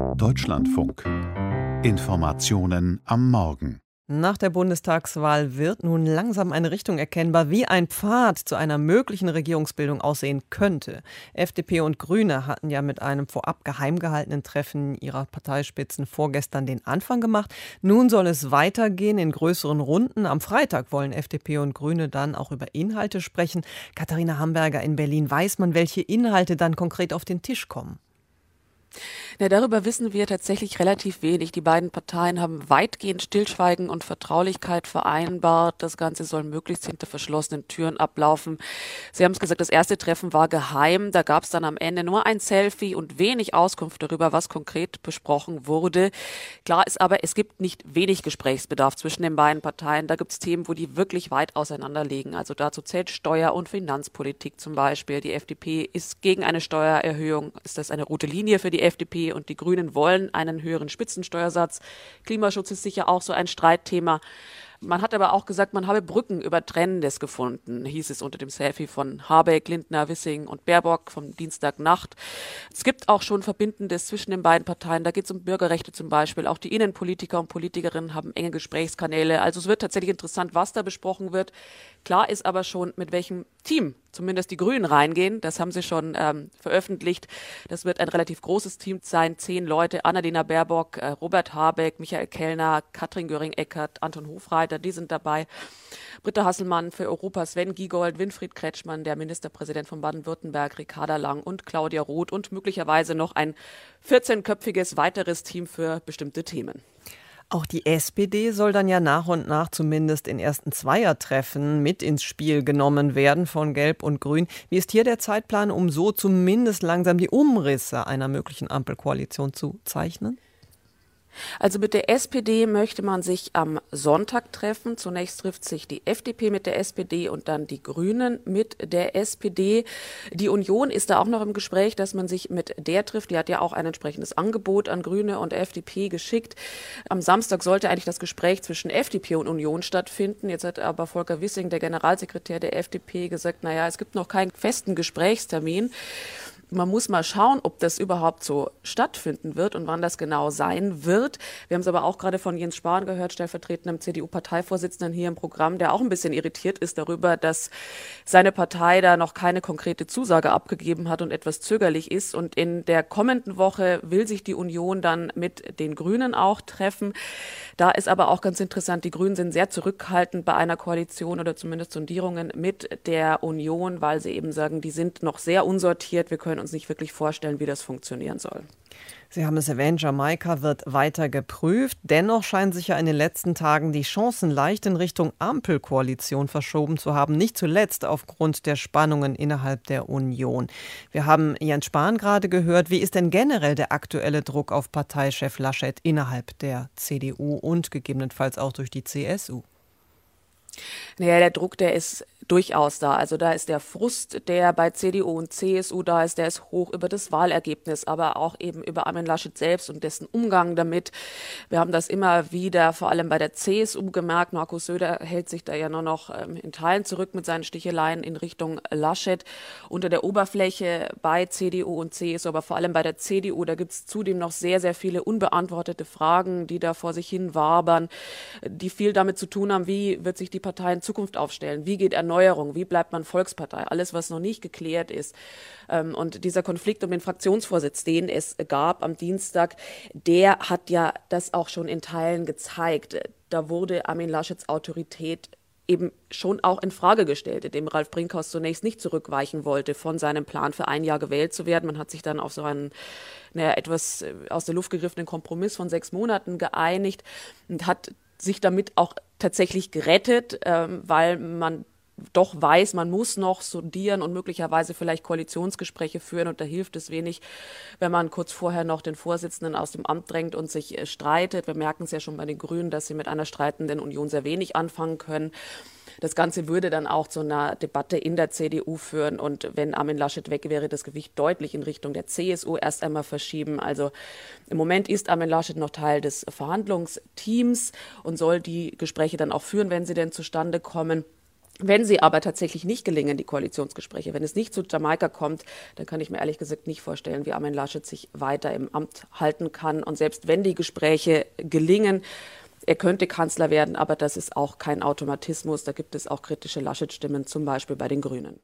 Deutschlandfunk. Informationen am Morgen. Nach der Bundestagswahl wird nun langsam eine Richtung erkennbar, wie ein Pfad zu einer möglichen Regierungsbildung aussehen könnte. FDP und Grüne hatten ja mit einem vorab geheim gehaltenen Treffen ihrer Parteispitzen vorgestern den Anfang gemacht. Nun soll es weitergehen in größeren Runden. Am Freitag wollen FDP und Grüne dann auch über Inhalte sprechen. Katharina Hamburger in Berlin, weiß man, welche Inhalte dann konkret auf den Tisch kommen? Ja, darüber wissen wir tatsächlich relativ wenig. Die beiden Parteien haben weitgehend Stillschweigen und Vertraulichkeit vereinbart. Das Ganze soll möglichst hinter verschlossenen Türen ablaufen. Sie haben es gesagt, das erste Treffen war geheim. Da gab es dann am Ende nur ein Selfie und wenig Auskunft darüber, was konkret besprochen wurde. Klar ist aber, es gibt nicht wenig Gesprächsbedarf zwischen den beiden Parteien. Da gibt es Themen, wo die wirklich weit auseinander liegen. Also dazu zählt Steuer- und Finanzpolitik zum Beispiel. Die FDP ist gegen eine Steuererhöhung. Ist das eine rote Linie für die FDP? Und die Grünen wollen einen höheren Spitzensteuersatz. Klimaschutz ist sicher auch so ein Streitthema. Man hat aber auch gesagt, man habe Brücken über Trennendes gefunden, hieß es unter dem Selfie von Habeck, Lindner, Wissing und Baerbock vom Dienstagnacht. Es gibt auch schon Verbindendes zwischen den beiden Parteien. Da geht es um Bürgerrechte zum Beispiel. Auch die Innenpolitiker und Politikerinnen haben enge Gesprächskanäle. Also es wird tatsächlich interessant, was da besprochen wird. Klar ist aber schon, mit welchem Team zumindest die Grünen reingehen. Das haben sie schon ähm, veröffentlicht. Das wird ein relativ großes Team sein. Zehn Leute, Annalena Baerbock, äh, Robert Habeck, Michael Kellner, Katrin Göring-Eckert, Anton Hofreiter, die sind dabei. Britta Hasselmann für Europa, Sven Giegold, Winfried Kretschmann, der Ministerpräsident von Baden-Württemberg, Ricarda Lang und Claudia Roth und möglicherweise noch ein 14-köpfiges weiteres Team für bestimmte Themen. Auch die SPD soll dann ja nach und nach zumindest in ersten Zweiertreffen mit ins Spiel genommen werden von Gelb und Grün. Wie ist hier der Zeitplan, um so zumindest langsam die Umrisse einer möglichen Ampelkoalition zu zeichnen? Also mit der SPD möchte man sich am Sonntag treffen. Zunächst trifft sich die FDP mit der SPD und dann die Grünen mit der SPD. Die Union ist da auch noch im Gespräch, dass man sich mit der trifft. Die hat ja auch ein entsprechendes Angebot an Grüne und FDP geschickt. Am Samstag sollte eigentlich das Gespräch zwischen FDP und Union stattfinden. Jetzt hat aber Volker Wissing, der Generalsekretär der FDP, gesagt, naja, es gibt noch keinen festen Gesprächstermin man muss mal schauen, ob das überhaupt so stattfinden wird und wann das genau sein wird. Wir haben es aber auch gerade von Jens Spahn gehört, stellvertretendem CDU-Parteivorsitzenden hier im Programm, der auch ein bisschen irritiert ist darüber, dass seine Partei da noch keine konkrete Zusage abgegeben hat und etwas zögerlich ist. Und in der kommenden Woche will sich die Union dann mit den Grünen auch treffen. Da ist aber auch ganz interessant, die Grünen sind sehr zurückhaltend bei einer Koalition oder zumindest Sondierungen mit der Union, weil sie eben sagen, die sind noch sehr unsortiert. Wir können uns nicht wirklich vorstellen, wie das funktionieren soll. Sie haben es erwähnt, Jamaika wird weiter geprüft. Dennoch scheinen sich ja in den letzten Tagen die Chancen leicht in Richtung Ampelkoalition verschoben zu haben, nicht zuletzt aufgrund der Spannungen innerhalb der Union. Wir haben Jens Spahn gerade gehört. Wie ist denn generell der aktuelle Druck auf Parteichef Laschet innerhalb der CDU und gegebenenfalls auch durch die CSU? Naja, der Druck, der ist durchaus da. Also da ist der Frust, der bei CDU und CSU da ist, der ist hoch über das Wahlergebnis, aber auch eben über Armin Laschet selbst und dessen Umgang damit. Wir haben das immer wieder, vor allem bei der CSU gemerkt. Markus Söder hält sich da ja nur noch ähm, in Teilen zurück mit seinen Sticheleien in Richtung Laschet. Unter der Oberfläche bei CDU und CSU, aber vor allem bei der CDU, da gibt es zudem noch sehr, sehr viele unbeantwortete Fragen, die da vor sich hin wabern, die viel damit zu tun haben, wie wird sich die Partei in Zukunft aufstellen, wie geht erneut Erneuerung, wie bleibt man Volkspartei, alles, was noch nicht geklärt ist. Ähm, und dieser Konflikt um den Fraktionsvorsitz, den es gab am Dienstag, der hat ja das auch schon in Teilen gezeigt. Da wurde Armin Laschets Autorität eben schon auch in Frage gestellt, indem Ralf Brinkhaus zunächst nicht zurückweichen wollte von seinem Plan für ein Jahr gewählt zu werden. Man hat sich dann auf so einen naja, etwas äh, aus der Luft gegriffenen Kompromiss von sechs Monaten geeinigt und hat sich damit auch tatsächlich gerettet, ähm, weil man doch weiß, man muss noch sondieren und möglicherweise vielleicht Koalitionsgespräche führen. Und da hilft es wenig, wenn man kurz vorher noch den Vorsitzenden aus dem Amt drängt und sich äh, streitet. Wir merken es ja schon bei den Grünen, dass sie mit einer streitenden Union sehr wenig anfangen können. Das Ganze würde dann auch zu einer Debatte in der CDU führen und wenn Armin Laschet weg wäre, das Gewicht deutlich in Richtung der CSU erst einmal verschieben. Also im Moment ist Armin Laschet noch Teil des Verhandlungsteams und soll die Gespräche dann auch führen, wenn sie denn zustande kommen. Wenn sie aber tatsächlich nicht gelingen, die Koalitionsgespräche, wenn es nicht zu Jamaika kommt, dann kann ich mir ehrlich gesagt nicht vorstellen, wie Armin Laschet sich weiter im Amt halten kann. Und selbst wenn die Gespräche gelingen, er könnte Kanzler werden, aber das ist auch kein Automatismus. Da gibt es auch kritische Laschet-Stimmen, zum Beispiel bei den Grünen.